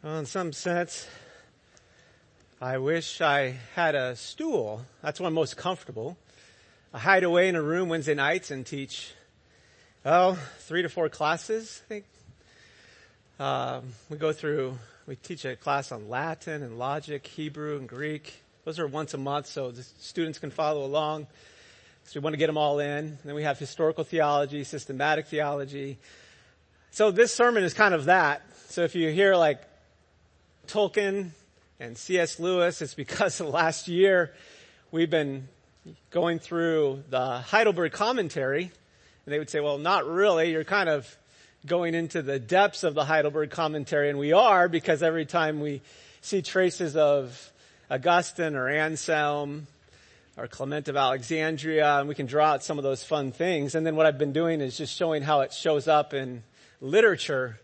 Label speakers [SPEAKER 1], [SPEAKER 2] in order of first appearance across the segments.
[SPEAKER 1] Well, in some sense, I wish I had a stool. That's when I'm most comfortable. I hide away in a room Wednesday nights and teach, oh, three to four classes, I think. Um, we go through, we teach a class on Latin and logic, Hebrew and Greek. Those are once a month so the students can follow along. So we want to get them all in. And then we have historical theology, systematic theology. So this sermon is kind of that. So if you hear like Tolkien and C.S. Lewis, it's because last year we've been going through the Heidelberg commentary, and they would say, well, not really. You're kind of going into the depths of the Heidelberg commentary, and we are because every time we see traces of Augustine or Anselm or Clement of Alexandria, and we can draw out some of those fun things. And then what I've been doing is just showing how it shows up in literature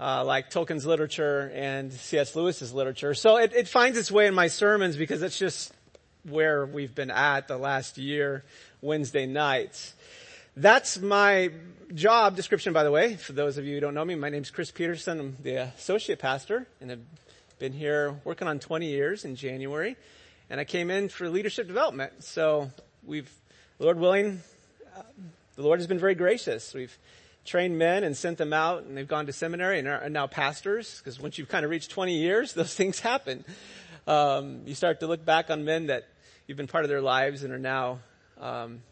[SPEAKER 1] uh, like Tolkien's literature and C.S. Lewis's literature. So it, it finds its way in my sermons because it's just where we've been at the last year, Wednesday nights. That's my job description, by the way. For those of you who don't know me, my name's Chris Peterson. I'm the associate pastor and I've been here working on 20 years in January. And I came in for leadership development. So we've, Lord willing, uh, the Lord has been very gracious. We've trained men and sent them out and they've gone to seminary and are now pastors because once you've kind of reached 20 years, those things happen. Um, you start to look back on men that you've been part of their lives and are now um,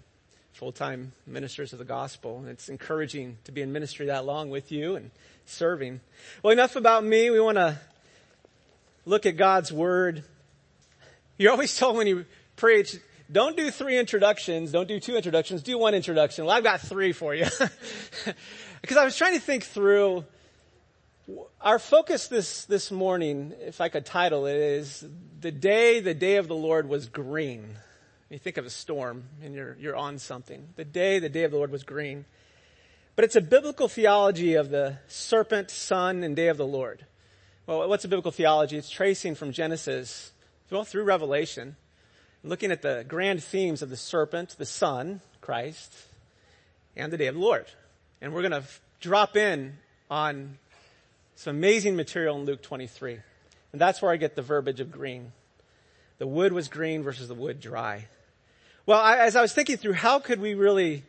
[SPEAKER 1] full-time ministers of the gospel. It's encouraging to be in ministry that long with you and serving. Well, enough about me. We want to look at God's word. You're always told when you preach, don't do three introductions. Don't do two introductions. Do one introduction. Well, I've got three for you. because I was trying to think through our focus this, this morning, if I could title it, is the day, the day of the Lord was green. You think of a storm and you're, you're on something. The day, the day of the Lord was green. But it's a biblical theology of the serpent, Son, and day of the Lord. Well, what's a biblical theology? It's tracing from Genesis, well, through Revelation looking at the grand themes of the serpent, the Son, Christ, and the day of the Lord. And we're going to f- drop in on some amazing material in Luke 23. And that's where I get the verbiage of green. The wood was green versus the wood dry. Well, I, as I was thinking through how could we really,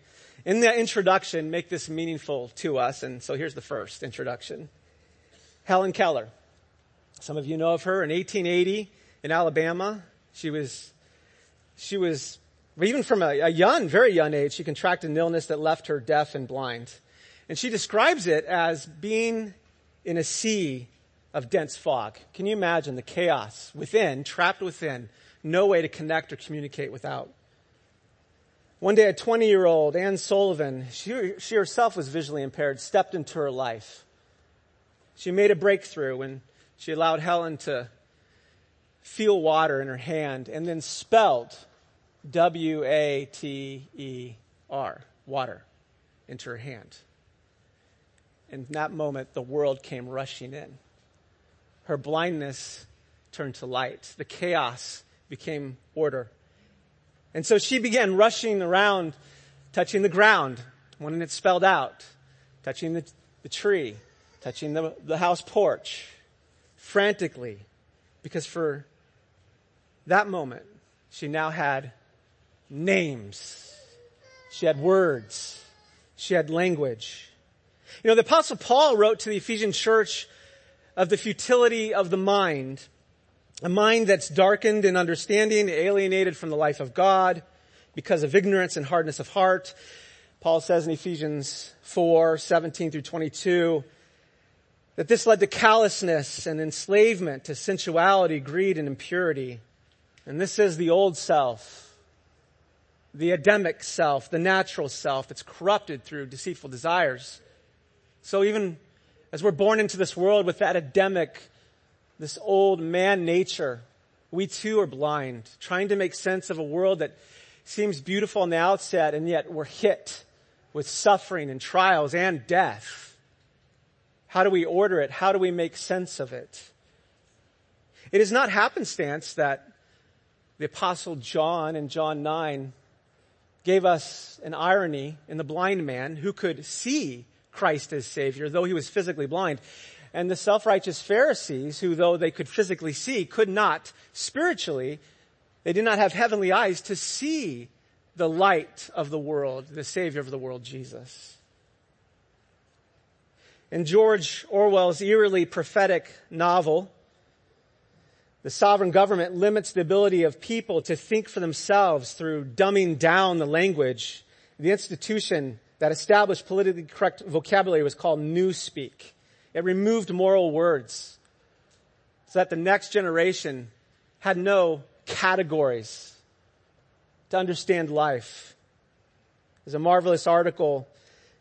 [SPEAKER 1] in the introduction, make this meaningful to us, and so here's the first introduction. Helen Keller. Some of you know of her in 1880 in Alabama. She was she was, even from a, a young, very young age, she contracted an illness that left her deaf and blind. And she describes it as being in a sea of dense fog. Can you imagine the chaos within, trapped within, no way to connect or communicate without? One day, a 20 year old, Anne Sullivan, she, she herself was visually impaired, stepped into her life. She made a breakthrough when she allowed Helen to feel water in her hand and then spelled W A T E R, water, into her hand. In that moment, the world came rushing in. Her blindness turned to light. The chaos became order. And so she began rushing around, touching the ground, wanting it spelled out, touching the, the tree, touching the, the house porch, frantically, because for that moment, she now had names. She had words. She had language. You know, the apostle Paul wrote to the Ephesian church of the futility of the mind, a mind that's darkened in understanding, alienated from the life of God because of ignorance and hardness of heart. Paul says in Ephesians 4, 17 through 22, that this led to callousness and enslavement to sensuality, greed, and impurity. And this is the old self, the Adamic self, the natural self that's corrupted through deceitful desires. So even as we're born into this world with that Adamic, this old man nature, we too are blind, trying to make sense of a world that seems beautiful on the outset and yet we're hit with suffering and trials and death. How do we order it? How do we make sense of it? It is not happenstance that the apostle John in John 9 gave us an irony in the blind man who could see Christ as Savior, though he was physically blind. and the self-righteous Pharisees, who though they could physically see, could not spiritually, they did not have heavenly eyes to see the light of the world, the Savior of the world, Jesus. In George Orwell's eerily prophetic novel, the sovereign government limits the ability of people to think for themselves through dumbing down the language. The institution that established politically correct vocabulary was called Newspeak. It removed moral words so that the next generation had no categories to understand life. There's a marvelous article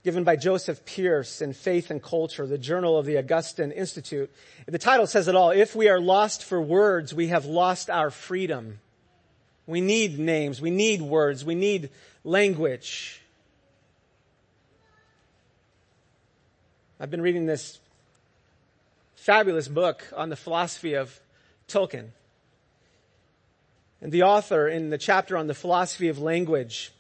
[SPEAKER 1] given by Joseph Pearce in Faith and Culture, the journal of the Augustine Institute. The title says it all. If we are lost for words, we have lost our freedom. We need names. We need words. We need language. I've been reading this fabulous book on the philosophy of Tolkien. And the author in the chapter on the philosophy of language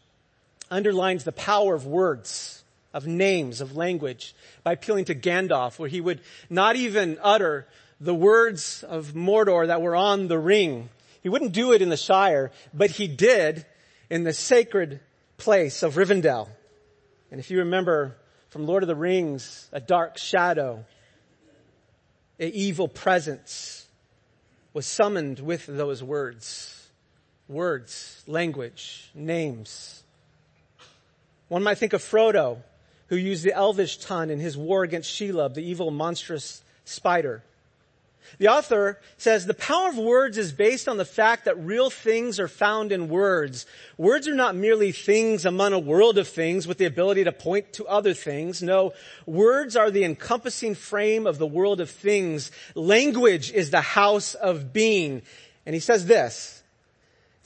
[SPEAKER 1] underlines the power of words, of names, of language by appealing to Gandalf where he would not even utter the words of Mordor that were on the ring. He wouldn't do it in the Shire, but he did in the sacred place of Rivendell. And if you remember from Lord of the Rings, a dark shadow, an evil presence was summoned with those words words, language, names. One might think of Frodo, who used the elvish tongue in his war against Shelob, the evil monstrous spider. The author says the power of words is based on the fact that real things are found in words. Words are not merely things among a world of things with the ability to point to other things. No, words are the encompassing frame of the world of things. Language is the house of being. And he says this,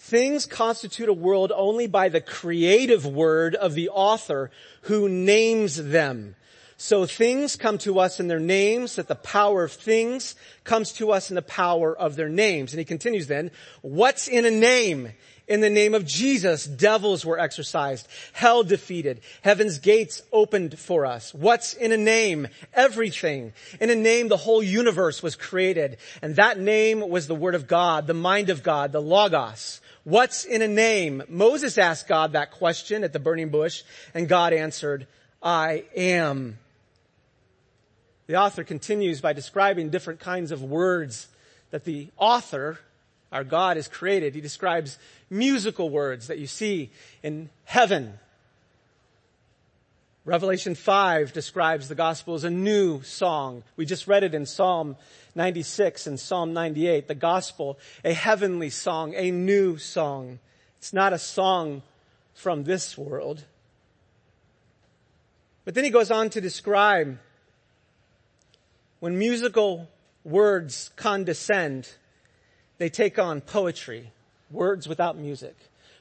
[SPEAKER 1] Things constitute a world only by the creative word of the author who names them. So things come to us in their names, that the power of things comes to us in the power of their names. And he continues then, what's in a name? In the name of Jesus, devils were exorcised, hell defeated, heaven's gates opened for us. What's in a name? Everything. In a name, the whole universe was created. And that name was the Word of God, the mind of God, the Logos. What's in a name? Moses asked God that question at the burning bush and God answered, I am. The author continues by describing different kinds of words that the author, our God, has created. He describes musical words that you see in heaven. Revelation 5 describes the gospel as a new song. We just read it in Psalm 96 and Psalm 98, the gospel, a heavenly song, a new song. It's not a song from this world. But then he goes on to describe when musical words condescend, they take on poetry, words without music.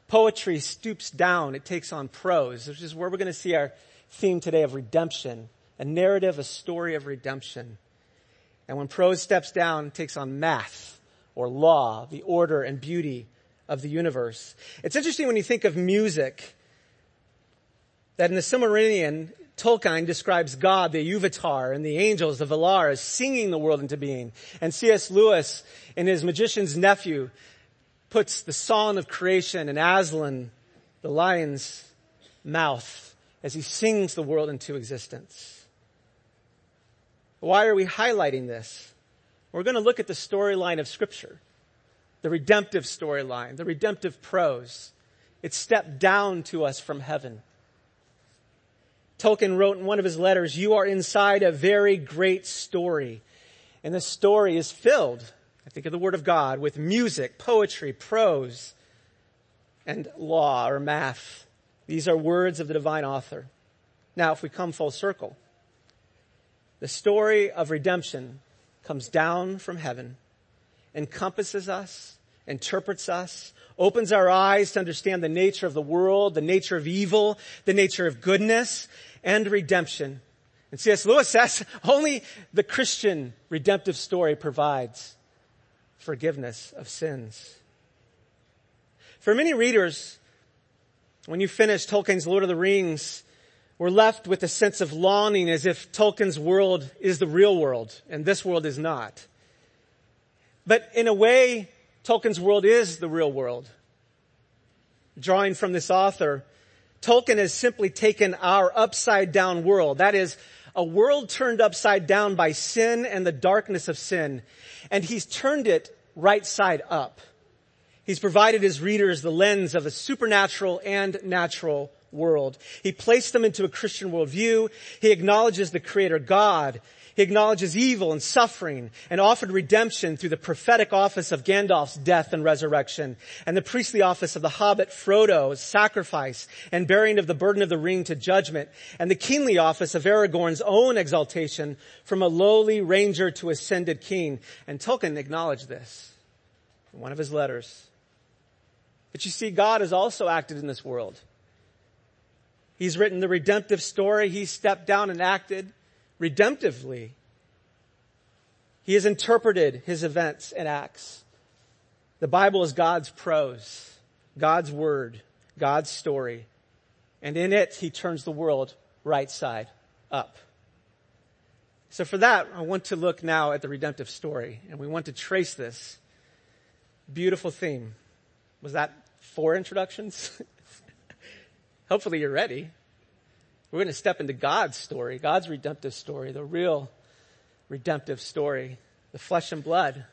[SPEAKER 1] Poetry stoops down, it takes on prose, which is where we're going to see our theme today of redemption, a narrative, a story of redemption. And when prose steps down, takes on math or law, the order and beauty of the universe. It's interesting when you think of music that in the Silmarillion, Tolkien describes God, the Iluvatar, and the angels, the Valar, as singing the world into being. And C.S. Lewis, in his Magician's Nephew, puts the song of creation in Aslan, the lion's mouth, as he sings the world into existence. Why are we highlighting this? We're going to look at the storyline of scripture. The redemptive storyline, the redemptive prose. It stepped down to us from heaven. Tolkien wrote in one of his letters, you are inside a very great story. And the story is filled, I think of the Word of God, with music, poetry, prose, and law or math. These are words of the divine author. Now, if we come full circle, the story of redemption comes down from heaven, encompasses us, interprets us, opens our eyes to understand the nature of the world, the nature of evil, the nature of goodness, and redemption. And C.S. Lewis says only the Christian redemptive story provides forgiveness of sins. For many readers, when you finish Tolkien's Lord of the Rings, we're left with a sense of longing as if Tolkien's world is the real world and this world is not. But in a way, Tolkien's world is the real world. Drawing from this author, Tolkien has simply taken our upside down world, that is, a world turned upside down by sin and the darkness of sin, and he's turned it right side up. He's provided his readers the lens of a supernatural and natural world. He placed them into a Christian worldview. He acknowledges the creator God. He acknowledges evil and suffering and offered redemption through the prophetic office of Gandalf's death and resurrection and the priestly office of the hobbit Frodo's sacrifice and bearing of the burden of the ring to judgment and the kingly office of Aragorn's own exaltation from a lowly ranger to ascended king. And Tolkien acknowledged this in one of his letters. But you see, God has also acted in this world. He's written the redemptive story. He stepped down and acted redemptively. He has interpreted his events and acts. The Bible is God's prose, God's word, God's story. And in it, he turns the world right side up. So for that, I want to look now at the redemptive story and we want to trace this beautiful theme. Was that four introductions? Hopefully you're ready. We're going to step into God's story, God's redemptive story, the real redemptive story, the flesh and blood,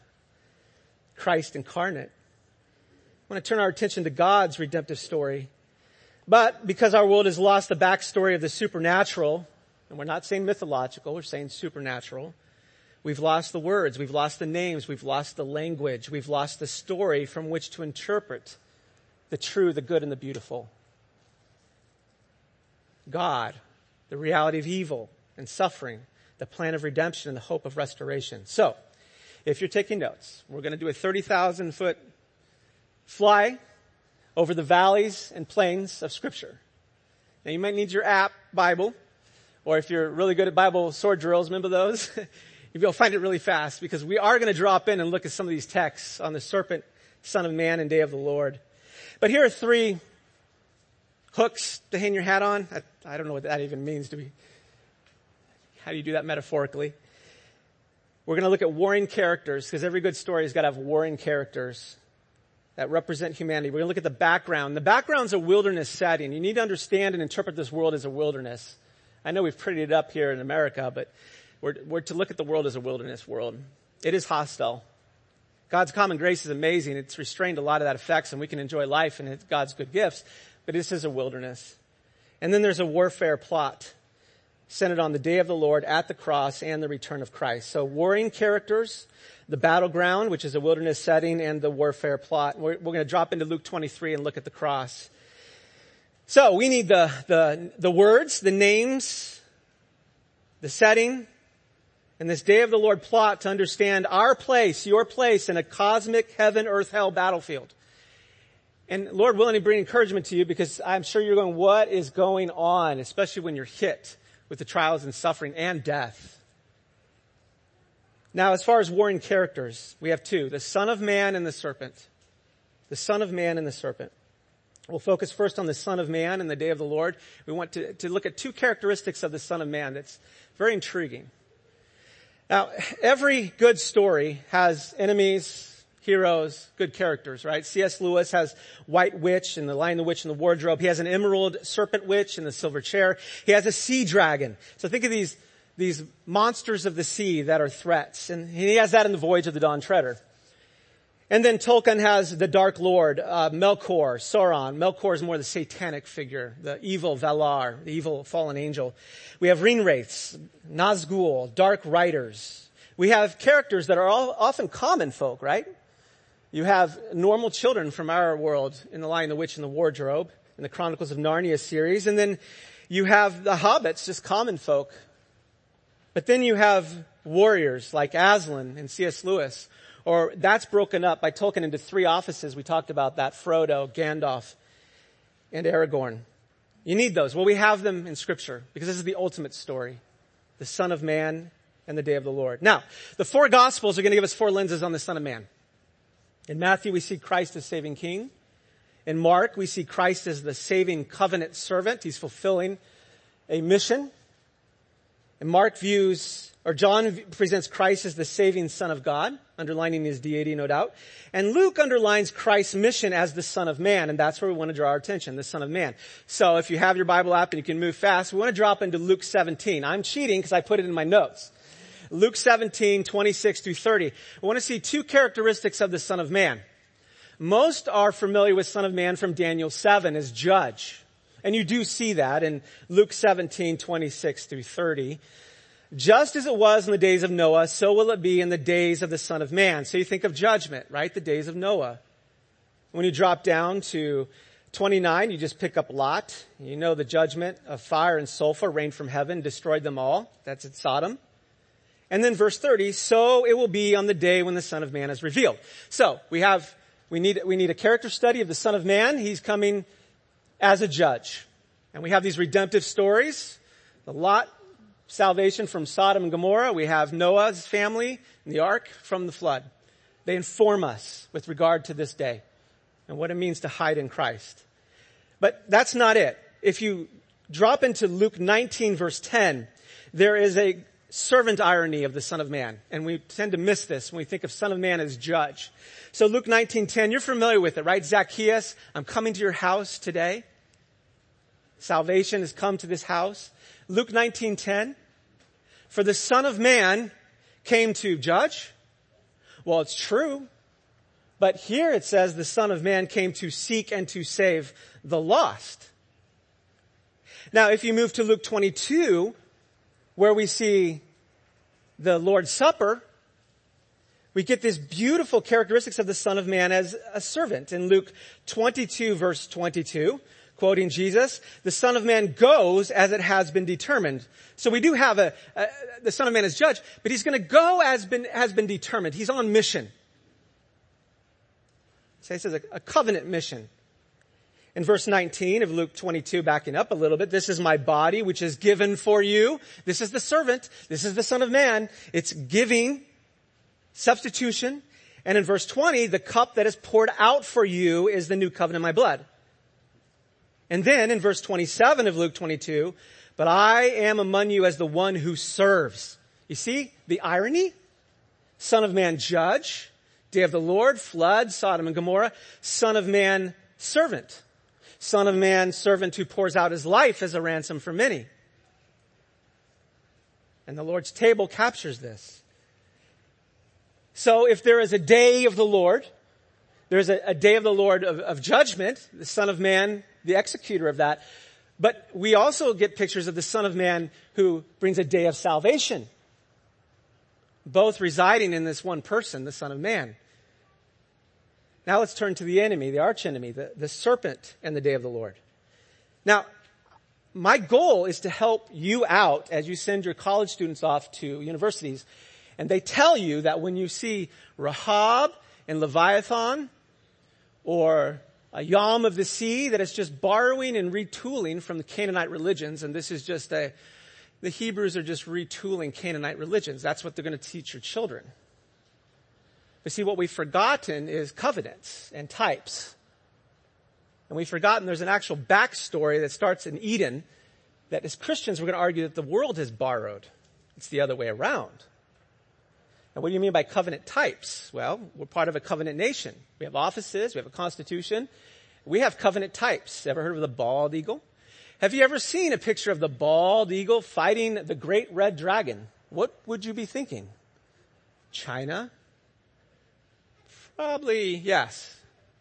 [SPEAKER 1] Christ incarnate. I want to turn our attention to God's redemptive story. But because our world has lost the backstory of the supernatural, and we're not saying mythological, we're saying supernatural, we've lost the words, we've lost the names, we've lost the language, we've lost the story from which to interpret the true, the good, and the beautiful. God, the reality of evil and suffering, the plan of redemption and the hope of restoration. So, if you're taking notes, we're going to do a 30,000 foot fly over the valleys and plains of scripture. Now you might need your app Bible, or if you're really good at Bible sword drills, remember those? You'll find it really fast because we are going to drop in and look at some of these texts on the serpent, son of man, and day of the Lord. But here are three hooks to hang your hat on. I, I don't know what that even means to be. How do you do that metaphorically? We're going to look at warring characters because every good story has got to have warring characters that represent humanity. We're going to look at the background. The background's a wilderness setting. You need to understand and interpret this world as a wilderness. I know we've prettied it up here in America, but we're, we're to look at the world as a wilderness world. It is hostile. God's common grace is amazing. It's restrained a lot of that effects and we can enjoy life and God's good gifts but this is a wilderness. And then there's a warfare plot centered on the day of the Lord at the cross and the return of Christ. So warring characters, the battleground, which is a wilderness setting, and the warfare plot. We're, we're going to drop into Luke 23 and look at the cross. So we need the, the, the words, the names, the setting, and this day of the Lord plot to understand our place, your place in a cosmic heaven, earth, hell battlefield. And Lord willing to bring encouragement to you because I'm sure you're going, what is going on? Especially when you're hit with the trials and suffering and death. Now, as far as warring characters, we have two, the Son of Man and the serpent. The Son of Man and the serpent. We'll focus first on the Son of Man and the day of the Lord. We want to, to look at two characteristics of the Son of Man that's very intriguing. Now, every good story has enemies, heroes, good characters, right? C.S. Lewis has White Witch and the Lion, the Witch, and the Wardrobe. He has an Emerald Serpent Witch in the Silver Chair. He has a Sea Dragon. So think of these, these monsters of the sea that are threats. And he has that in the Voyage of the Dawn Treader. And then Tolkien has the Dark Lord, uh, Melkor, Sauron. Melkor is more the satanic figure, the evil Valar, the evil fallen angel. We have Ringwraiths, Nazgul, Dark Riders. We have characters that are all often common folk, right? You have normal children from our world in The Lion, the Witch, and the Wardrobe in the Chronicles of Narnia series. And then you have the hobbits, just common folk. But then you have warriors like Aslan and C.S. Lewis. Or that's broken up by Tolkien into three offices. We talked about that. Frodo, Gandalf, and Aragorn. You need those. Well, we have them in scripture because this is the ultimate story. The Son of Man and the day of the Lord. Now, the four gospels are going to give us four lenses on the Son of Man. In Matthew, we see Christ as saving king. In Mark, we see Christ as the saving covenant servant. He's fulfilling a mission. And Mark views, or John presents Christ as the saving Son of God, underlining his deity, no doubt. And Luke underlines Christ's mission as the Son of Man, and that's where we want to draw our attention, the Son of Man. So if you have your Bible app and you can move fast, we want to drop into Luke 17. I'm cheating because I put it in my notes. Luke 17, 26 through 30. We want to see two characteristics of the Son of Man. Most are familiar with Son of Man from Daniel 7 as judge. And you do see that in Luke 17, 26 through 30. Just as it was in the days of Noah, so will it be in the days of the Son of Man. So you think of judgment, right? The days of Noah. When you drop down to 29, you just pick up Lot. You know the judgment of fire and sulfur rained from heaven, destroyed them all. That's at Sodom. And then verse 30, so it will be on the day when the Son of Man is revealed. So we have, we need, we need a character study of the Son of Man. He's coming as a judge. And we have these redemptive stories. The Lot salvation from Sodom and Gomorrah. We have Noah's family and the ark from the flood. They inform us with regard to this day and what it means to hide in Christ. But that's not it. If you drop into Luke 19 verse 10, there is a servant irony of the Son of Man. And we tend to miss this when we think of Son of Man as judge. So Luke 19:10, you're familiar with it, right? Zacchaeus, I'm coming to your house today. Salvation has come to this house. Luke 19:10, for the Son of Man came to judge. Well, it's true. But here it says the Son of Man came to seek and to save the lost. Now, if you move to Luke 22, where we see the Lord's Supper, we get these beautiful characteristics of the Son of Man as a servant. In Luke 22 verse 22, quoting Jesus, the Son of Man goes as it has been determined. So we do have a, a the Son of Man as judge, but he's going to go as been, has been determined. He's on mission. So he says a, a covenant mission. In verse 19 of Luke 22, backing up a little bit, this is my body which is given for you. This is the servant. This is the Son of Man. It's giving, substitution. And in verse 20, the cup that is poured out for you is the new covenant in my blood. And then in verse 27 of Luke 22, but I am among you as the one who serves. You see the irony? Son of man judge, day of the Lord, flood, Sodom and Gomorrah, son of man servant, son of man servant who pours out his life as a ransom for many. And the Lord's table captures this. So if there is a day of the Lord, there's a, a day of the Lord of, of judgment, the son of man the executor of that. But we also get pictures of the Son of Man who brings a day of salvation. Both residing in this one person, the Son of Man. Now let's turn to the enemy, the arch enemy, the, the serpent and the day of the Lord. Now, my goal is to help you out as you send your college students off to universities. And they tell you that when you see Rahab and Leviathan or a Yam of the sea that is just borrowing and retooling from the Canaanite religions, and this is just a, the Hebrews are just retooling Canaanite religions. That's what they're going to teach your children. But see, what we've forgotten is covenants and types. And we've forgotten there's an actual backstory that starts in Eden that as Christians we're going to argue that the world has borrowed. It's the other way around. And what do you mean by covenant types? Well, we're part of a covenant nation. We have offices, we have a constitution. We have covenant types. Ever heard of the bald eagle? Have you ever seen a picture of the bald eagle fighting the great red dragon? What would you be thinking? China? Probably, yes.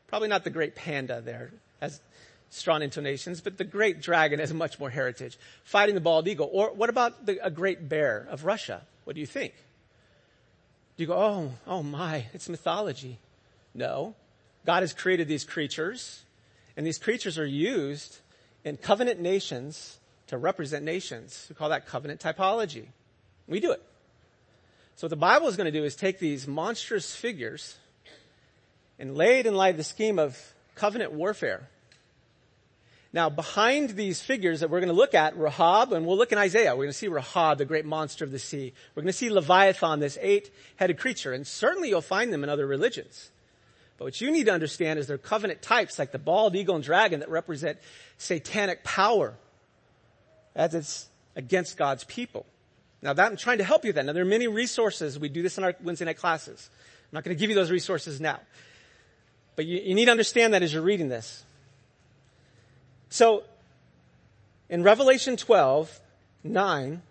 [SPEAKER 1] Probably not the great panda there, as strong intonations, but the great dragon has much more heritage. Fighting the bald eagle. Or what about the, a great bear of Russia? What do you think? Do you go, oh, oh my, it's mythology? No. God has created these creatures, and these creatures are used in covenant nations to represent nations. We call that covenant typology. We do it. So what the Bible is going to do is take these monstrous figures and lay it in light of the scheme of covenant warfare now, behind these figures that we're going to look at, Rahab, and we'll look in Isaiah, we're going to see Rahab, the great monster of the sea. We're going to see Leviathan, this eight-headed creature, and certainly you'll find them in other religions. But what you need to understand is they're covenant types like the bald eagle and dragon that represent satanic power as it's against God's people. Now that I'm trying to help you then. Now there are many resources. We do this in our Wednesday night classes. I'm not going to give you those resources now. But you, you need to understand that as you're reading this. So, in Revelation 12, 9,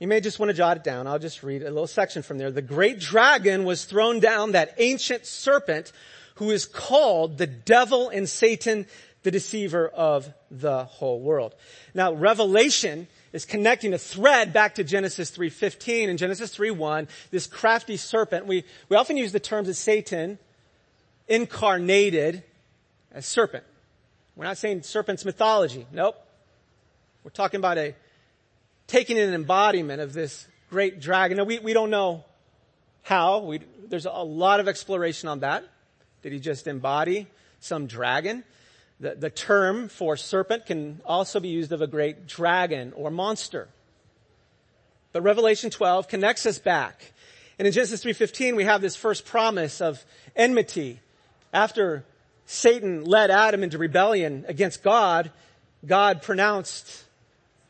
[SPEAKER 1] you may just want to jot it down. I'll just read a little section from there. The great dragon was thrown down, that ancient serpent who is called the devil and Satan, the deceiver of the whole world. Now, Revelation is connecting a thread back to Genesis 3.15 and Genesis 3.1, this crafty serpent. We, we often use the terms of Satan incarnated as serpent. We're not saying serpent's mythology. Nope. We're talking about a taking an embodiment of this great dragon. Now we, we don't know how. We, there's a lot of exploration on that. Did he just embody some dragon? The, the term for serpent can also be used of a great dragon or monster. But Revelation 12 connects us back. And in Genesis 3.15 we have this first promise of enmity. After Satan led Adam into rebellion against God, God pronounced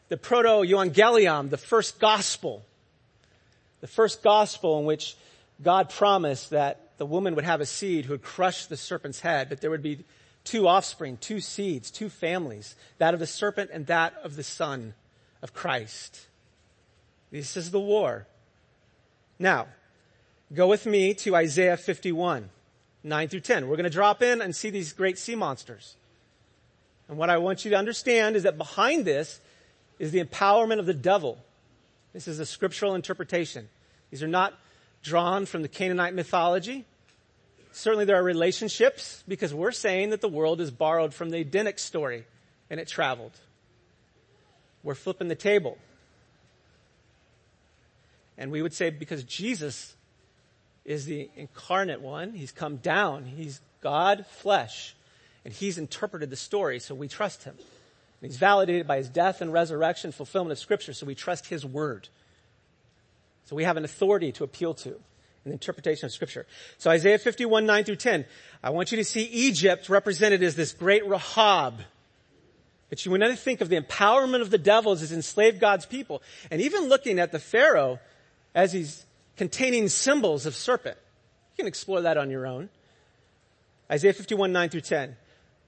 [SPEAKER 1] the proto-evangelium, the first gospel, the first gospel in which God promised that the woman would have a seed who would crush the serpent's head, but there would be two offspring, two seeds, two families, that of the serpent and that of the son of Christ. This is the war. Now, go with me to Isaiah 51, 9 through 10. We're going to drop in and see these great sea monsters. And what I want you to understand is that behind this is the empowerment of the devil. This is a scriptural interpretation. These are not drawn from the Canaanite mythology. Certainly there are relationships because we're saying that the world is borrowed from the Edenic story and it traveled. We're flipping the table. And we would say because Jesus is the incarnate one, he's come down, he's God, flesh, and he's interpreted the story, so we trust him. And he's validated by his death and resurrection, fulfillment of scripture, so we trust his word. So we have an authority to appeal to in the interpretation of scripture. So Isaiah 51, 9 through 10. I want you to see Egypt represented as this great Rahab. But you want to think of the empowerment of the devils as enslaved God's people. And even looking at the Pharaoh as he's containing symbols of serpent. You can explore that on your own. Isaiah 51, 9 through 10.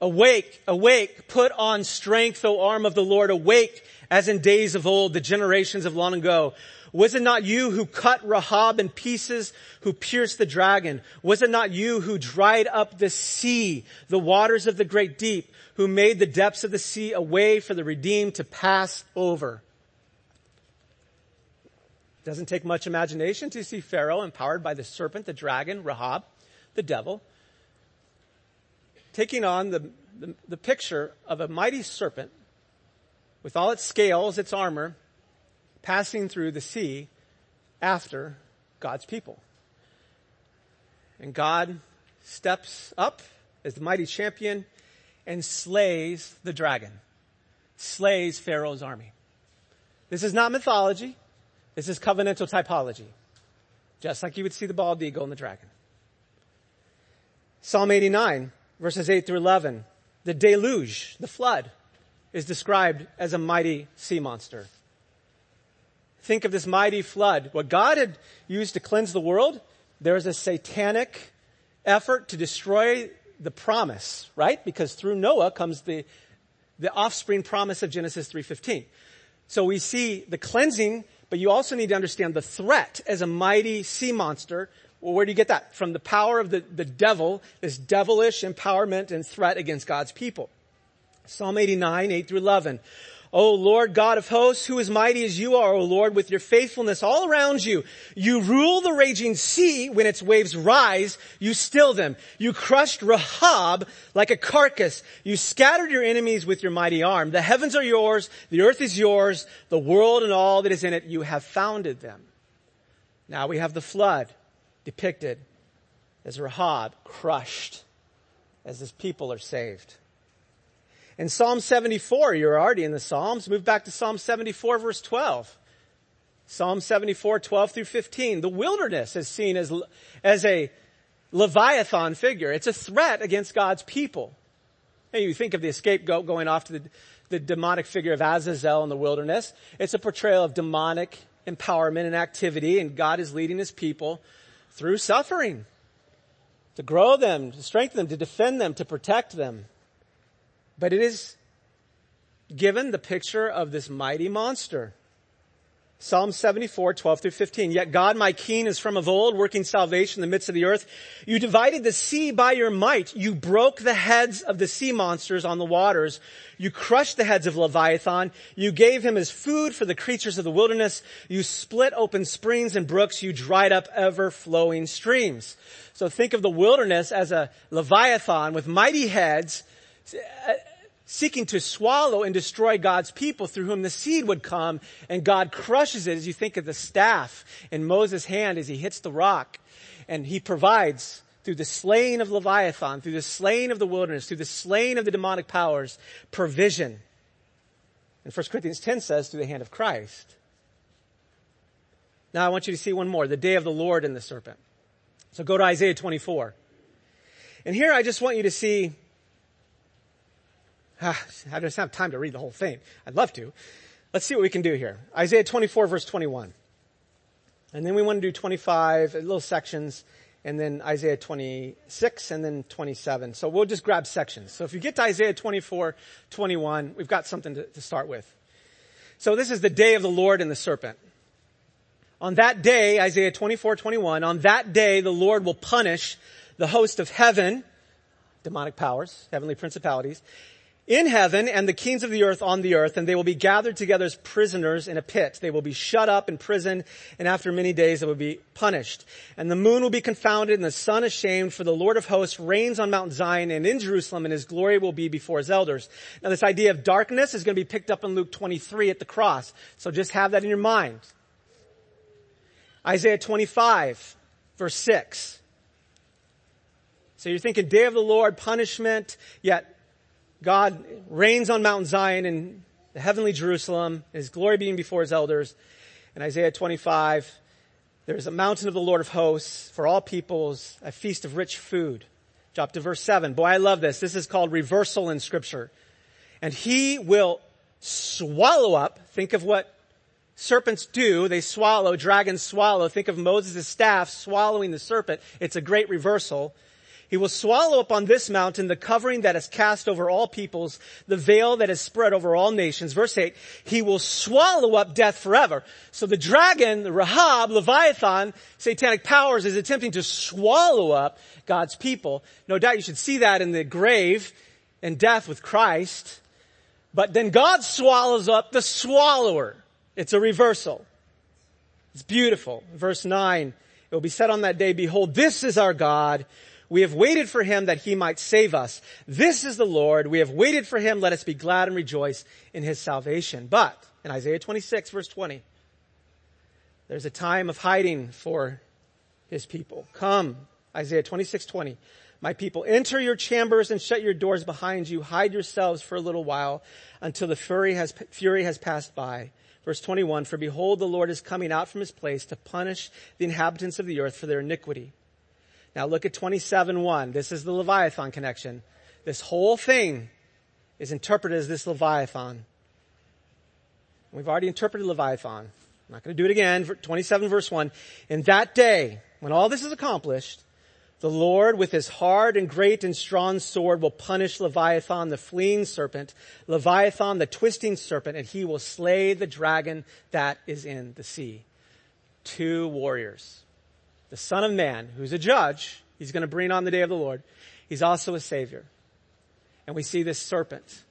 [SPEAKER 1] Awake, awake, put on strength, O arm of the Lord. Awake as in days of old, the generations of long ago. Was it not you who cut Rahab in pieces, who pierced the dragon? Was it not you who dried up the sea, the waters of the great deep, who made the depths of the sea a way for the redeemed to pass over? Doesn't take much imagination to see Pharaoh empowered by the serpent, the dragon, Rahab, the devil, taking on the, the, the picture of a mighty serpent with all its scales, its armor, passing through the sea after God's people. And God steps up as the mighty champion and slays the dragon, slays Pharaoh's army. This is not mythology. This is covenantal typology. Just like you would see the bald eagle and the dragon. Psalm 89 verses 8 through 11. The deluge, the flood, is described as a mighty sea monster think of this mighty flood. What God had used to cleanse the world, there is a satanic effort to destroy the promise, right? Because through Noah comes the, the offspring promise of Genesis 3.15. So we see the cleansing, but you also need to understand the threat as a mighty sea monster. Well, where do you get that? From the power of the, the devil, this devilish empowerment and threat against God's people. Psalm 89, 8 through 11. O Lord God of hosts, who is mighty as you are, O Lord, with your faithfulness all around you. You rule the raging sea when its waves rise, you still them. You crushed Rahab like a carcass. You scattered your enemies with your mighty arm. The heavens are yours, the earth is yours, the world and all that is in it, you have founded them. Now we have the flood depicted as Rahab crushed as his people are saved. In Psalm 74, you're already in the Psalms. Move back to Psalm 74 verse 12. Psalm 74, 12 through 15. The wilderness is seen as, as a Leviathan figure. It's a threat against God's people. And you think of the scapegoat going off to the, the demonic figure of Azazel in the wilderness. It's a portrayal of demonic empowerment and activity, and God is leading his people through suffering to grow them, to strengthen them, to defend them, to protect them. But it is given the picture of this mighty monster. Psalm 74, 12 through 15. Yet God, my king, is from of old, working salvation in the midst of the earth. You divided the sea by your might. You broke the heads of the sea monsters on the waters. You crushed the heads of Leviathan. You gave him as food for the creatures of the wilderness. You split open springs and brooks. You dried up ever flowing streams. So think of the wilderness as a Leviathan with mighty heads seeking to swallow and destroy God's people through whom the seed would come and God crushes it as you think of the staff in Moses' hand as he hits the rock and he provides through the slaying of Leviathan, through the slaying of the wilderness, through the slaying of the demonic powers, provision. And 1 Corinthians 10 says through the hand of Christ. Now I want you to see one more, the day of the Lord and the serpent. So go to Isaiah 24. And here I just want you to see Ah, I don't have time to read the whole thing. I'd love to. Let's see what we can do here. Isaiah 24 verse 21. And then we want to do 25 uh, little sections and then Isaiah 26 and then 27. So we'll just grab sections. So if you get to Isaiah 24, 21, we've got something to, to start with. So this is the day of the Lord and the serpent. On that day, Isaiah 24, 21, on that day the Lord will punish the host of heaven, demonic powers, heavenly principalities, in heaven and the kings of the earth on the earth, and they will be gathered together as prisoners in a pit. They will be shut up in prison, and after many days they will be punished. And the moon will be confounded, and the sun ashamed, for the Lord of hosts reigns on Mount Zion and in Jerusalem, and his glory will be before his elders. Now this idea of darkness is going to be picked up in Luke 23 at the cross. So just have that in your mind. Isaiah 25, verse 6. So you're thinking day of the Lord, punishment, yet God reigns on Mount Zion in the heavenly Jerusalem, his glory being before his elders. In Isaiah 25, there's a mountain of the Lord of hosts for all peoples, a feast of rich food. Drop to verse 7. Boy, I love this. This is called reversal in scripture. And he will swallow up, think of what serpents do. They swallow, dragons swallow. Think of Moses' staff swallowing the serpent. It's a great reversal. He will swallow up on this mountain the covering that is cast over all peoples, the veil that is spread over all nations. Verse 8, he will swallow up death forever. So the dragon, the Rahab, Leviathan, satanic powers is attempting to swallow up God's people. No doubt you should see that in the grave and death with Christ. But then God swallows up the swallower. It's a reversal. It's beautiful. Verse 9, it will be said on that day, behold, this is our God we have waited for him that he might save us. This is the Lord. We have waited for him. Let us be glad and rejoice in his salvation. But in Isaiah 26 verse 20, there's a time of hiding for his people. Come, Isaiah 26, 20. My people, enter your chambers and shut your doors behind you. Hide yourselves for a little while until the fury has, fury has passed by. Verse 21, for behold, the Lord is coming out from his place to punish the inhabitants of the earth for their iniquity. Now look at 27.1. This is the Leviathan connection. This whole thing is interpreted as this Leviathan. We've already interpreted Leviathan. I'm not going to do it again. 27 verse 1. In that day, when all this is accomplished, the Lord with his hard and great and strong sword will punish Leviathan, the fleeing serpent, Leviathan, the twisting serpent, and he will slay the dragon that is in the sea. Two warriors the Son of Man, who's a judge, he's going to bring on the day of the Lord. He's also a Savior. And we see this serpent,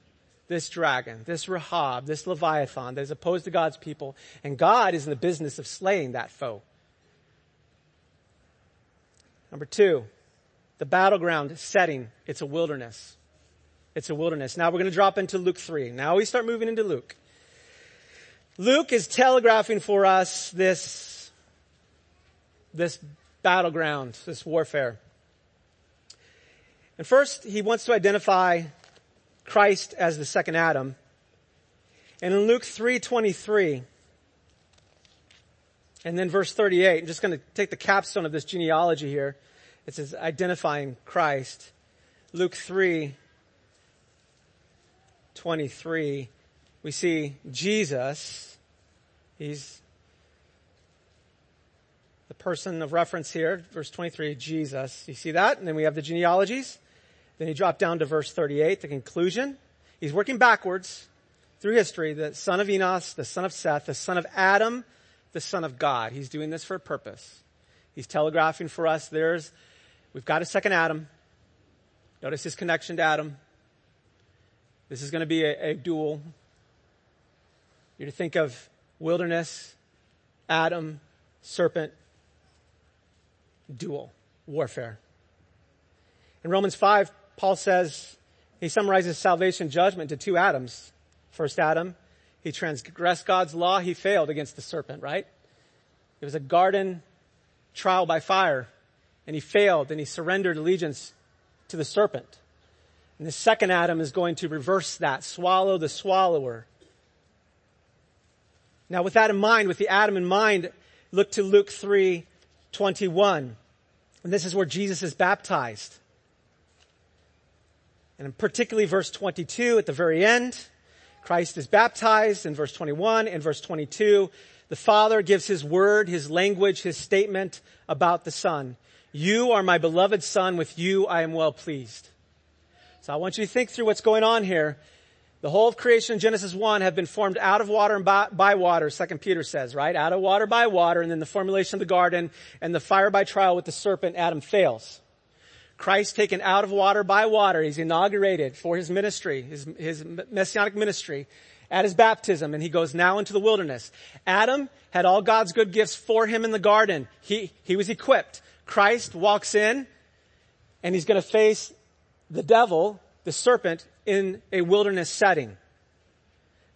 [SPEAKER 1] this dragon, this Rahab, this Leviathan that is opposed to God's people, and God is in the business of slaying that foe. Number two, the battleground setting, it's a wilderness. It's a wilderness. Now we're going to drop into Luke 3. Now we start moving into Luke. Luke is telegraphing for us this this battleground, this warfare. And first, he wants to identify Christ as the second Adam. And in Luke 3:23 and then verse 38, I'm just going to take the capstone of this genealogy here. It says identifying Christ. Luke 3 23, we see Jesus. He's person of reference here, verse 23, Jesus. You see that? And then we have the genealogies. Then you drop down to verse 38, the conclusion. He's working backwards through history, the son of Enos, the son of Seth, the son of Adam, the son of God. He's doing this for a purpose. He's telegraphing for us there's, we've got a second Adam. Notice his connection to Adam. This is going to be a, a duel. You're to think of wilderness, Adam, serpent, duel, warfare. In Romans 5, Paul says, he summarizes salvation judgment to two Adams. First Adam, he transgressed God's law, he failed against the serpent, right? It was a garden trial by fire, and he failed, and he surrendered allegiance to the serpent. And the second Adam is going to reverse that, swallow the swallower. Now with that in mind, with the Adam in mind, look to Luke 3, 21. And this is where Jesus is baptized. And particularly verse 22 at the very end, Christ is baptized in verse 21 and verse 22. The Father gives His word, His language, His statement about the Son. You are my beloved Son, with you I am well pleased. So I want you to think through what's going on here. The whole of creation in Genesis 1 have been formed out of water and by, by, water, 2 Peter says, right? Out of water by water, and then the formulation of the garden and the fire by trial with the serpent, Adam fails. Christ taken out of water by water. He's inaugurated for his ministry, his, his messianic ministry at his baptism and he goes now into the wilderness. Adam had all God's good gifts for him in the garden. He, he was equipped. Christ walks in and he's to face the devil, the serpent, in a wilderness setting.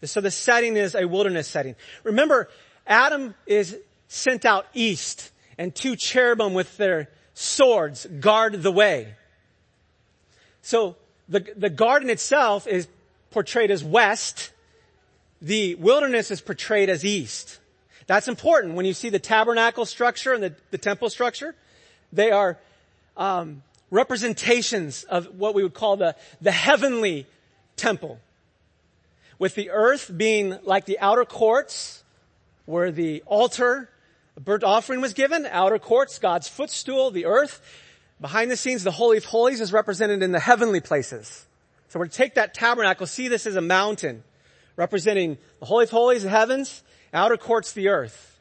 [SPEAKER 1] So the setting is a wilderness setting. Remember, Adam is sent out east and two cherubim with their swords guard the way. So the, the garden itself is portrayed as west. The wilderness is portrayed as east. That's important when you see the tabernacle structure and the, the temple structure. They are um, representations of what we would call the, the heavenly temple. With the earth being like the outer courts, where the altar a burnt offering was given, outer courts, God's footstool, the earth. Behind the scenes, the Holy of Holies is represented in the heavenly places. So we're to take that tabernacle, see this as a mountain, representing the Holy of Holies, the heavens, outer courts, the earth.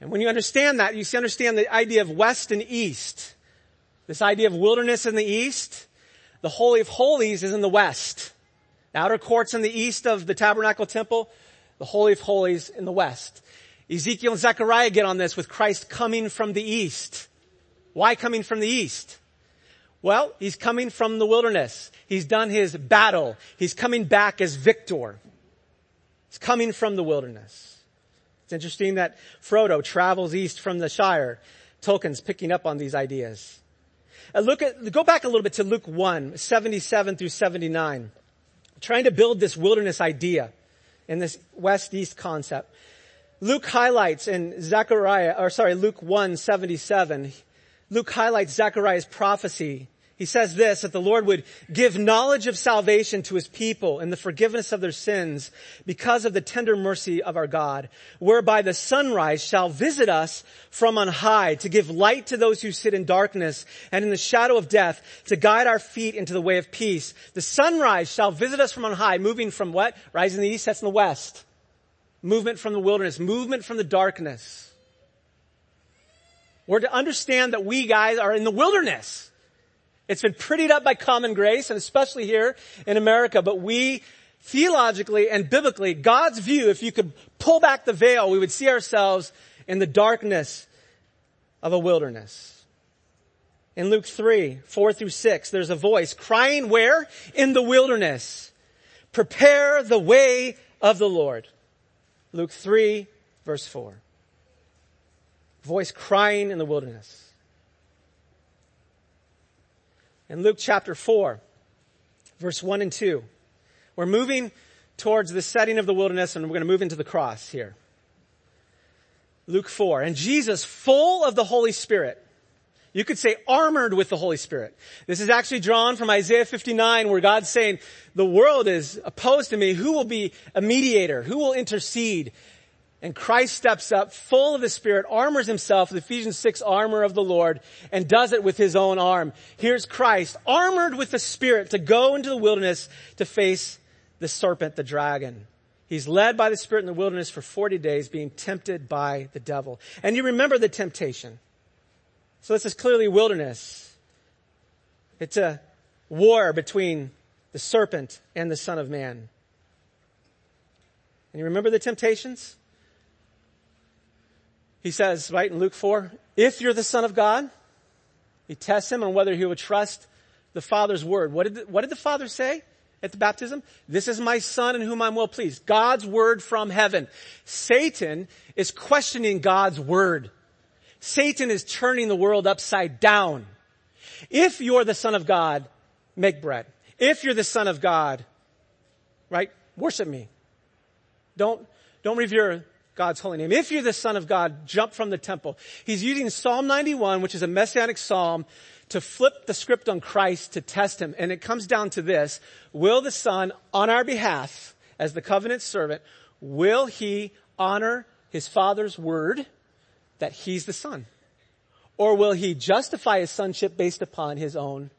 [SPEAKER 1] And when you understand that, you see, understand the idea of west and east. This idea of wilderness in the east, the Holy of Holies is in the west. The outer courts in the east of the tabernacle temple, the Holy of Holies in the west. Ezekiel and Zechariah get on this with Christ coming from the east. Why coming from the east? Well, he's coming from the wilderness. He's done his battle. He's coming back as victor. He's coming from the wilderness. It's interesting that Frodo travels east from the Shire. Tolkien's picking up on these ideas. Uh, look at, go back a little bit to Luke 1, 77 through 79. Trying to build this wilderness idea in this west-east concept. Luke highlights in Zechariah, or sorry, Luke 1, 77, Luke highlights Zechariah's prophecy. He says this, that the Lord would give knowledge of salvation to his people and the forgiveness of their sins because of the tender mercy of our God, whereby the sunrise shall visit us from on high to give light to those who sit in darkness and in the shadow of death to guide our feet into the way of peace. The sunrise shall visit us from on high, moving from what? Rising in the east, that's in the west movement from the wilderness, movement from the darkness. We're to understand that we guys are in the wilderness. It's been prettied up by common grace and especially here in America, but we theologically and biblically, God's view, if you could pull back the veil, we would see ourselves in the darkness of a wilderness. In Luke 3, 4 through 6, there's a voice crying where? In the wilderness. Prepare the way of the Lord. Luke 3 verse 4. Voice crying in the wilderness. In Luke chapter 4, verse 1 and 2, we're moving towards the setting of the wilderness and we're going to move into the cross here. Luke 4. And Jesus, full of the Holy Spirit, You could say armored with the Holy Spirit. This is actually drawn from Isaiah 59 where God's saying, the world is opposed to me. Who will be a mediator? Who will intercede? And Christ steps up full of the Spirit, armors himself with Ephesians 6 armor of the Lord and does it with his own arm. Here's Christ armored with the Spirit to go into the wilderness to face the serpent, the dragon. He's led by the Spirit in the wilderness for 40 days being tempted by the devil. And you remember the temptation. So this is clearly wilderness. It's a war between the serpent and the son of man. And you remember the temptations? He says, right in Luke 4, if you're the son of God, he tests him on whether he would trust the father's word. What did the, what did the father say at the baptism? This is my son in whom I'm well pleased. God's word from heaven. Satan is questioning God's word. Satan is turning the world upside down. If you're the son of God, make bread. If you're the son of God, right, worship me. Don't, don't revere God's holy name. If you're the son of God, jump from the temple. He's using Psalm 91, which is a messianic psalm, to flip the script on Christ to test him. And it comes down to this. Will the son, on our behalf, as the covenant servant, will he honor his father's word that he's the son? Or will he justify his sonship based upon his own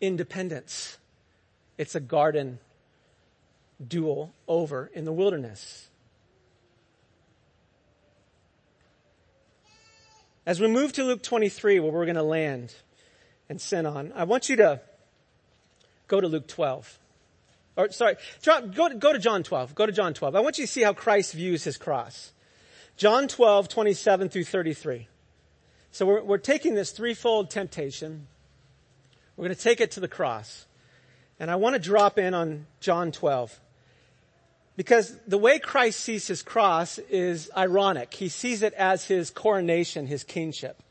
[SPEAKER 1] independence? It's a garden duel over in the wilderness. As we move to Luke 23, where we're going to land and sin on, I want you to go to Luke 12. Or sorry, go, go to John 12. Go to John 12. I want you to see how Christ views his cross. John 12, 27 through 33. So we're, we're taking this threefold temptation. We're going to take it to the cross. And I want to drop in on John 12. Because the way Christ sees his cross is ironic. He sees it as his coronation, his kingship.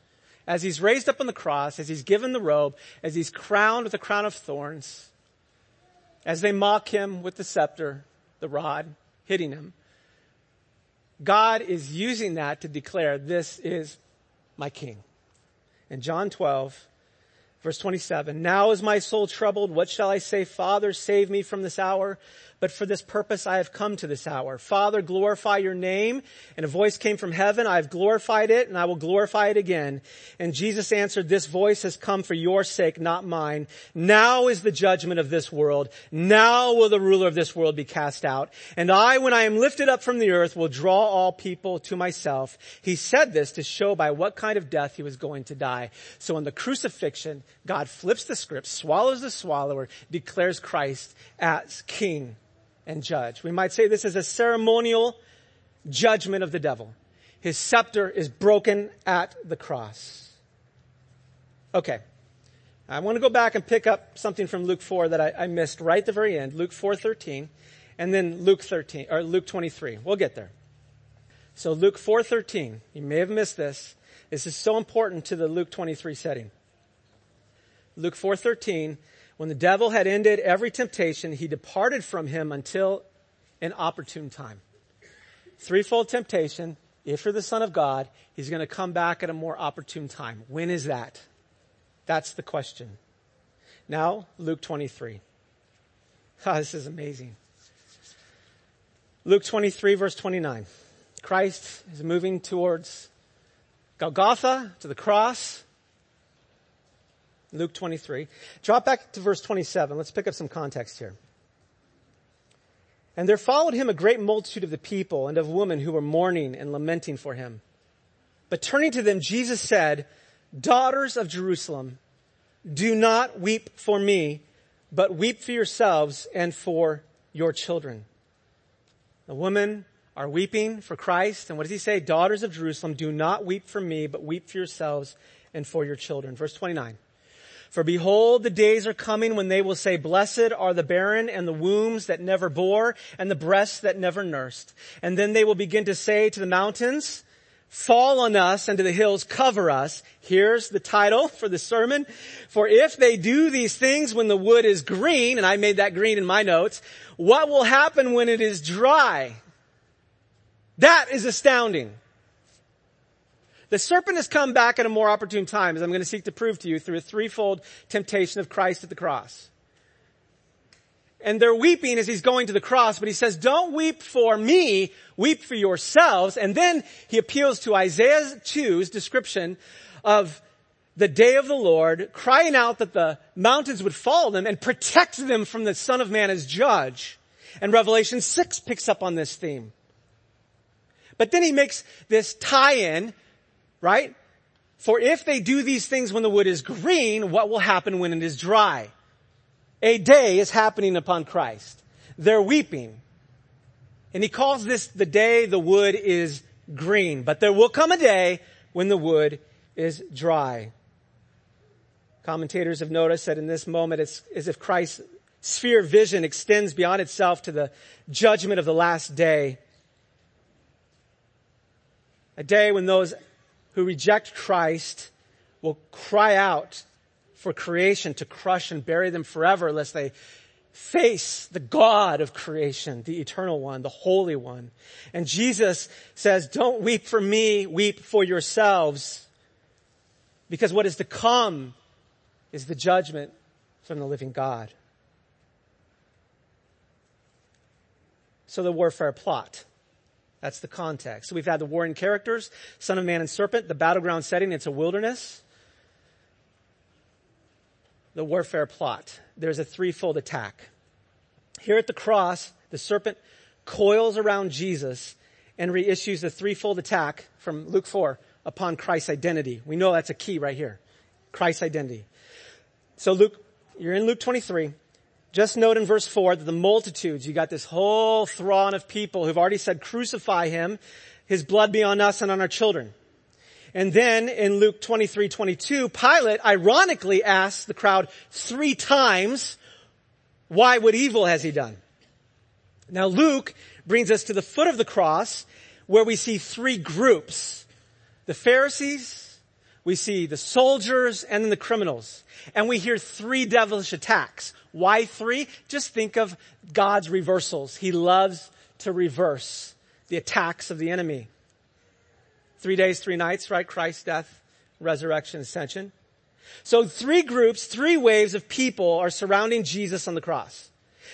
[SPEAKER 1] As he's raised up on the cross, as he's given the robe, as he's crowned with a crown of thorns, as they mock him with the scepter, the rod, hitting him, God is using that to declare, this is my king. In John 12, verse 27, now is my soul troubled. What shall I say? Father, save me from this hour but for this purpose I have come to this hour. Father, glorify your name. And a voice came from heaven. I have glorified it and I will glorify it again. And Jesus answered, this voice has come for your sake, not mine. Now is the judgment of this world. Now will the ruler of this world be cast out. And I, when I am lifted up from the earth, will draw all people to myself. He said this to show by what kind of death he was going to die. So in the crucifixion, God flips the script, swallows the swallower, declares Christ as king and judge. We might say this is a ceremonial judgment of the devil. His scepter is broken at the cross. Okay. I want to go back and pick up something from Luke 4 that I, I missed right at the very end. Luke 4.13 and then Luke 13, or Luke 23. We'll get there. So Luke 4.13, you may have missed this. This is so important to the Luke 23 setting. Luke 4.13, when the devil had ended every temptation, he departed from him until an opportune time. Threefold temptation. If you're the son of God, he's going to come back at a more opportune time. When is that? That's the question. Now, Luke 23. Oh, this is amazing. Luke 23 verse 29. Christ is moving towards Golgotha, to the cross. Luke 23. Drop back to verse 27. Let's pick up some context here. And there followed him a great multitude of the people and of women who were mourning and lamenting for him. But turning to them, Jesus said, Daughters of Jerusalem, do not weep for me, but weep for yourselves and for your children. The women are weeping for Christ. And what does he say? Daughters of Jerusalem, do not weep for me, but weep for yourselves and for your children. Verse 29. For behold, the days are coming when they will say, blessed are the barren and the wombs that never bore and the breasts that never nursed. And then they will begin to say to the mountains, fall on us and to the hills cover us. Here's the title for the sermon. For if they do these things when the wood is green, and I made that green in my notes, what will happen when it is dry? That is astounding. The serpent has come back at a more opportune time, as I'm going to seek to prove to you through a threefold temptation of Christ at the cross. And they're weeping as he's going to the cross, but he says, don't weep for me, weep for yourselves. And then he appeals to Isaiah 2's description of the day of the Lord, crying out that the mountains would follow them and protect them from the Son of Man as judge. And Revelation 6 picks up on this theme. But then he makes this tie-in, right? For if they do these things when the wood is green, what will happen when it is dry? A day is happening upon Christ. They're weeping. And he calls this the day the wood is green. But there will come a day when the wood is dry. Commentators have noticed that in this moment it's as if Christ's sphere of vision extends beyond itself to the judgment of the last day. A day when those who reject Christ will cry out for creation to crush and bury them forever lest they face the God of creation, the eternal one, the holy one. And Jesus says, don't weep for me, weep for yourselves. Because what is to come is the judgment from the living God. So the warfare plot. That's the context. So we've had the warring characters, son of man and serpent, the battleground setting, it's a wilderness. The warfare plot. There's a threefold attack. Here at the cross, the serpent coils around Jesus and reissues the threefold attack from Luke 4 upon Christ's identity. We know that's a key right here. Christ's identity. So Luke, you're in Luke 23. Just note in verse 4 that the multitudes, you got this whole throng of people who've already said, crucify him, his blood be on us and on our children. And then in Luke 23, 22, Pilate ironically asks the crowd three times, why what evil has he done? Now Luke brings us to the foot of the cross where we see three groups. The Pharisees, we see the soldiers and then the criminals. And we hear three devilish attacks. Why three? Just think of God's reversals. He loves to reverse the attacks of the enemy. Three days, three nights, right? Christ's death, resurrection, ascension. So three groups, three waves of people are surrounding Jesus on the cross.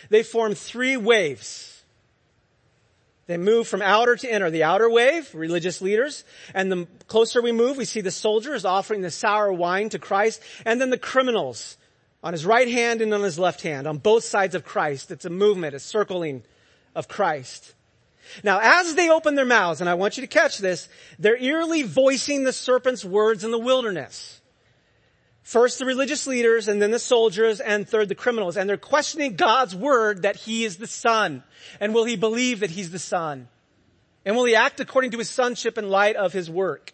[SPEAKER 1] They form three waves. They move from outer to inner. The outer wave, religious leaders, and the closer we move, we see the soldiers offering the sour wine to Christ, and then the criminals on his right hand and on his left hand, on both sides of Christ. It's a movement, a circling of Christ. Now, as they open their mouths, and I want you to catch this, they're eerily voicing the serpent's words in the wilderness. First the religious leaders and then the soldiers and third the criminals. And they're questioning God's word that he is the son. And will he believe that he's the son? And will he act according to his sonship in light of his work?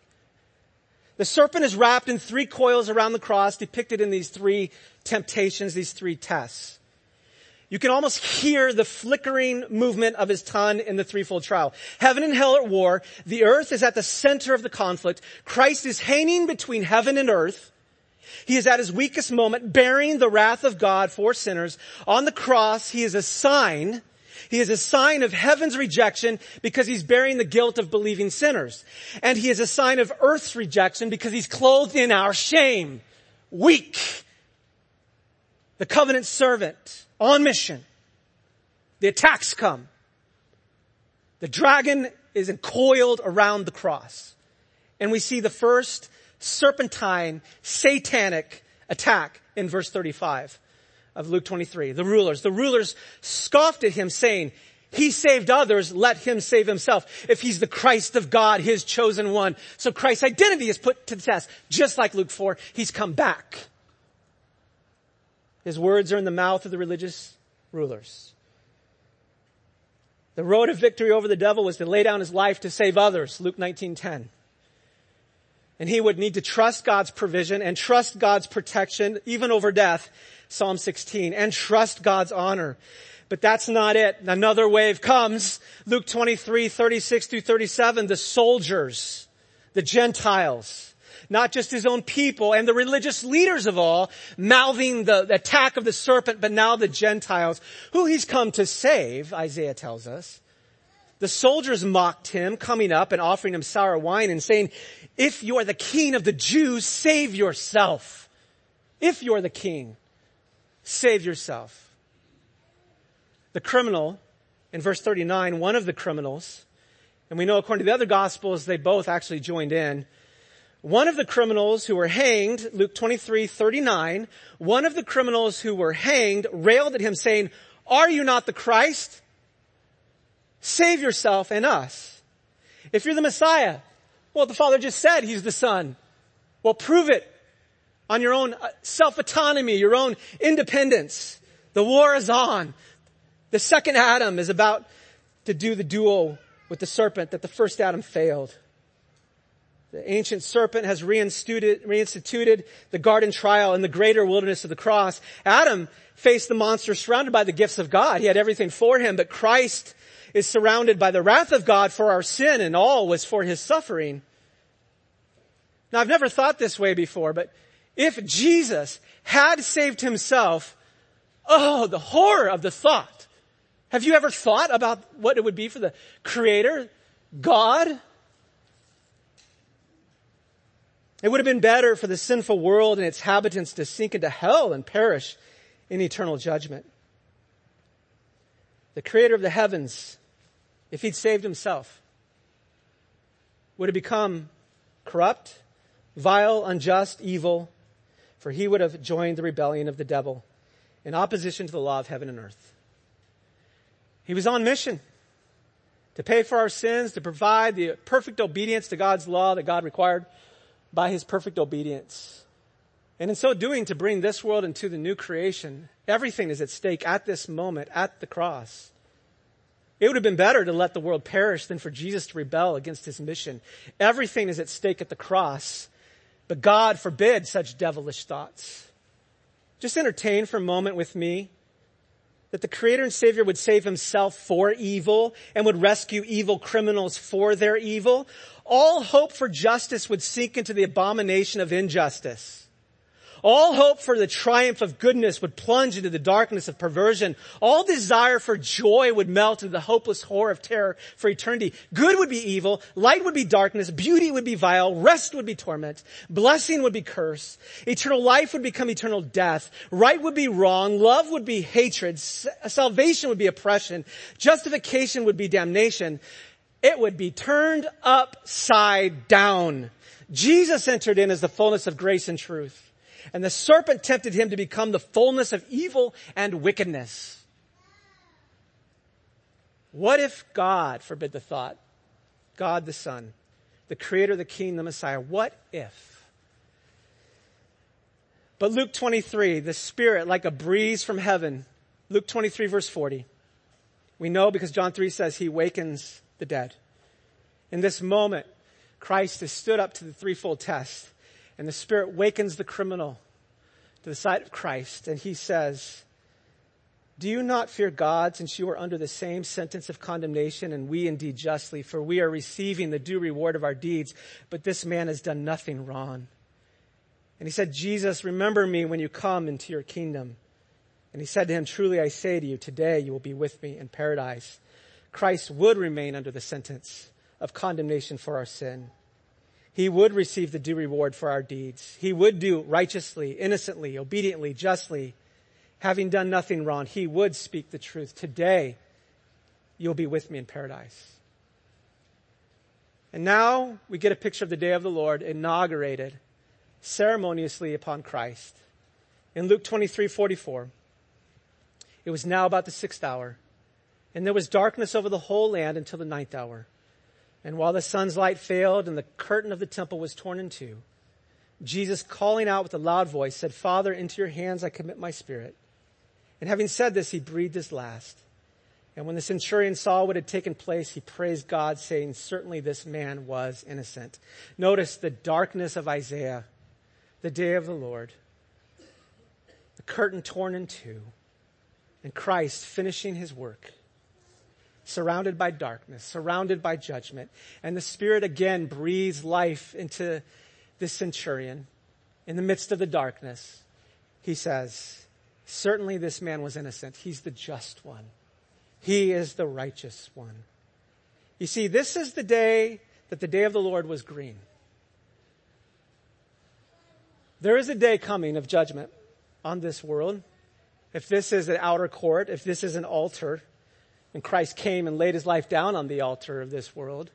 [SPEAKER 1] The serpent is wrapped in three coils around the cross depicted in these three temptations, these three tests. You can almost hear the flickering movement of his tongue in the threefold trial. Heaven and hell at war. The earth is at the center of the conflict. Christ is hanging between heaven and earth. He is at his weakest moment, bearing the wrath of God for sinners. On the cross, he is a sign. He is a sign of heaven's rejection because he's bearing the guilt of believing sinners. And he is a sign of earth's rejection because he's clothed in our shame. Weak. The covenant servant on mission. The attacks come. The dragon is coiled around the cross. And we see the first serpentine, satanic attack in verse 35 of Luke 23. The rulers, the rulers scoffed at him saying, he saved others, let him save himself. If he's the Christ of God, his chosen one. So Christ's identity is put to the test. Just like Luke 4, he's come back. His words are in the mouth of the religious rulers. The road of victory over the devil was to lay down his life to save others. Luke 19:10. And he would need to trust God's provision and trust God's protection even over death. Psalm 16 and trust God's honor. But that's not it. Another wave comes. Luke 23, 36 through 37, the soldiers, the Gentiles, not just his own people and the religious leaders of all, mouthing the, attack of the serpent, but now the Gentiles, who he's come to save, Isaiah tells us. The soldiers mocked him, coming up and offering him sour wine and saying, if you are the king of the Jews, save yourself. If you are the king, save yourself. The criminal, in verse 39, one of the criminals, and we know according to the other gospels, they both actually joined in. One of the criminals who were hanged, Luke 23, 39, one of the criminals who were hanged railed at him saying, are you not the Christ? Save yourself and us. If you're the Messiah, well, the Father just said He's the Son. Well, prove it on your own uh, self-autonomy, your own independence. The war is on. The second Adam is about to do the duel with the serpent that the first Adam failed. The ancient serpent has reinstituted, reinstituted, the garden trial in the greater wilderness of the cross. Adam faced the monster surrounded by the gifts of God. He had everything for him, but Christ is surrounded by the wrath of God for our sin and all was for his suffering. Now I've never thought this way before, but if Jesus had saved himself, oh, the horror of the thought. Have you ever thought about what it would be for the creator, God, It would have been better for the sinful world and its habitants to sink into hell and perish in eternal judgment. The creator of the heavens, if he'd saved himself, would have become corrupt, vile, unjust, evil, for he would have joined the rebellion of the devil in opposition to the law of heaven and earth. He was on mission to pay for our sins, to provide the perfect obedience to God's law that God required by his perfect obedience. And in so doing, to bring this world into the new creation, everything is at stake at this moment, at the cross. It would have been better to let the world perish than for Jesus to rebel against his mission. Everything is at stake at the cross, but God forbid such devilish thoughts. Just entertain for a moment with me that the creator and savior would save himself for evil and would rescue evil criminals for their evil all hope for justice would sink into the abomination of injustice. All hope for the triumph of goodness would plunge into the darkness of perversion. All desire for joy would melt into the hopeless horror of terror for eternity. Good would be evil, light would be darkness, beauty would be vile, rest would be torment, blessing would be curse, eternal life would become eternal death, right would be wrong, love would be hatred, salvation would be oppression, justification would be damnation, it would be turned upside down. Jesus entered in as the fullness of grace and truth. And the serpent tempted him to become the fullness of evil and wickedness. What if God forbid the thought? God the Son, the creator, the king, the Messiah. What if? But Luke 23, the Spirit like a breeze from heaven. Luke 23 verse 40. We know because John 3 says he wakens the dead. In this moment, Christ has stood up to the threefold test and the Spirit wakens the criminal to the side of Christ and he says, do you not fear God since you are under the same sentence of condemnation and we indeed justly, for we are receiving the due reward of our deeds, but this man has done nothing wrong. And he said, Jesus, remember me when you come into your kingdom. And he said to him, truly I say to you, today you will be with me in paradise. Christ would remain under the sentence of condemnation for our sin. He would receive the due reward for our deeds. He would do righteously, innocently, obediently, justly. Having done nothing wrong, he would speak the truth. Today, you'll be with me in paradise. And now we get a picture of the day of the Lord inaugurated ceremoniously upon Christ. In Luke 23, 44, it was now about the sixth hour, and there was darkness over the whole land until the ninth hour. And while the sun's light failed and the curtain of the temple was torn in two, Jesus calling out with a loud voice said, Father, into your hands I commit my spirit. And having said this, he breathed his last. And when the centurion saw what had taken place, he praised God saying, certainly this man was innocent. Notice the darkness of Isaiah, the day of the Lord, the curtain torn in two, and Christ finishing his work surrounded by darkness, surrounded by judgment. And the Spirit again breathes life into this centurion in the midst of the darkness. He says, certainly this man was innocent. He's the just one. He is the righteous one. You see, this is the day that the day of the Lord was green. There is a day coming of judgment on this world. If this is an outer court, if this is an altar, and Christ came and laid his life down on the altar of this world,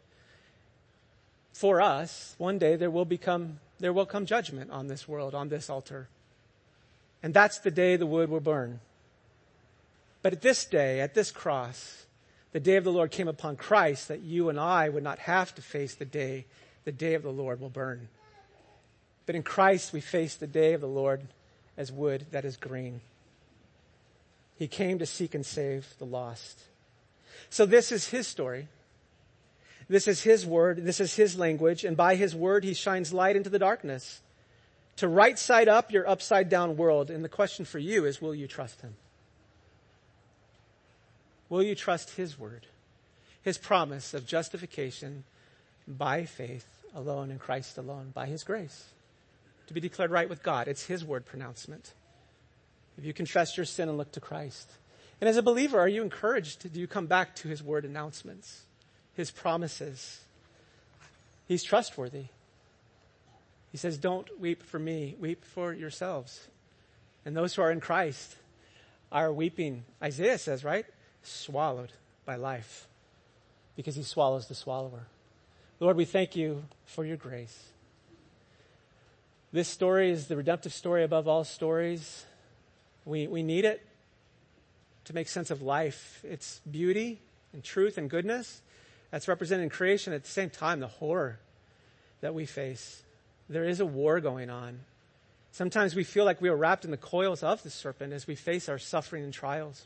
[SPEAKER 1] for us, one day there will become, there will come judgment on this world, on this altar. And that's the day the wood will burn. But at this day, at this cross, the day of the Lord came upon Christ that you and I would not have to face the day the day of the Lord will burn. But in Christ we face the day of the Lord as wood that is green. He came to seek and save the lost. So this is his story. This is his word. This is his language. And by his word, he shines light into the darkness to right side up your upside down world. And the question for you is, will you trust him? Will you trust his word? His promise of justification by faith alone in Christ alone, by his grace, to be declared right with God. It's his word pronouncement. If you confess your sin and look to Christ. And as a believer, are you encouraged? Do you come back to his word announcements, his promises? He's trustworthy. He says, Don't weep for me, weep for yourselves. And those who are in Christ are weeping, Isaiah says, right? Swallowed by life because he swallows the swallower. Lord, we thank you for your grace. This story is the redemptive story above all stories. We, we need it to make sense of life. It's beauty and truth and goodness that's represented in creation at the same time, the horror that we face there is a war going on. Sometimes we feel like we are wrapped in the coils of the serpent as we face our suffering and trials.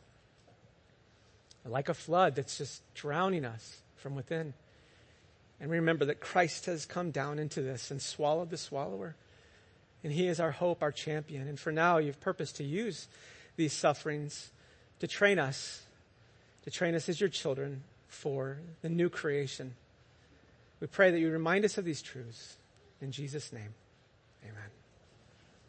[SPEAKER 1] Like a flood that's just drowning us from within. And remember that Christ has come down into this and swallowed the swallower. And he is our hope, our champion. And for now, you've purposed to use these sufferings to train us, to train us as your children for the new creation. We pray that you remind us of these truths. In Jesus' name, amen.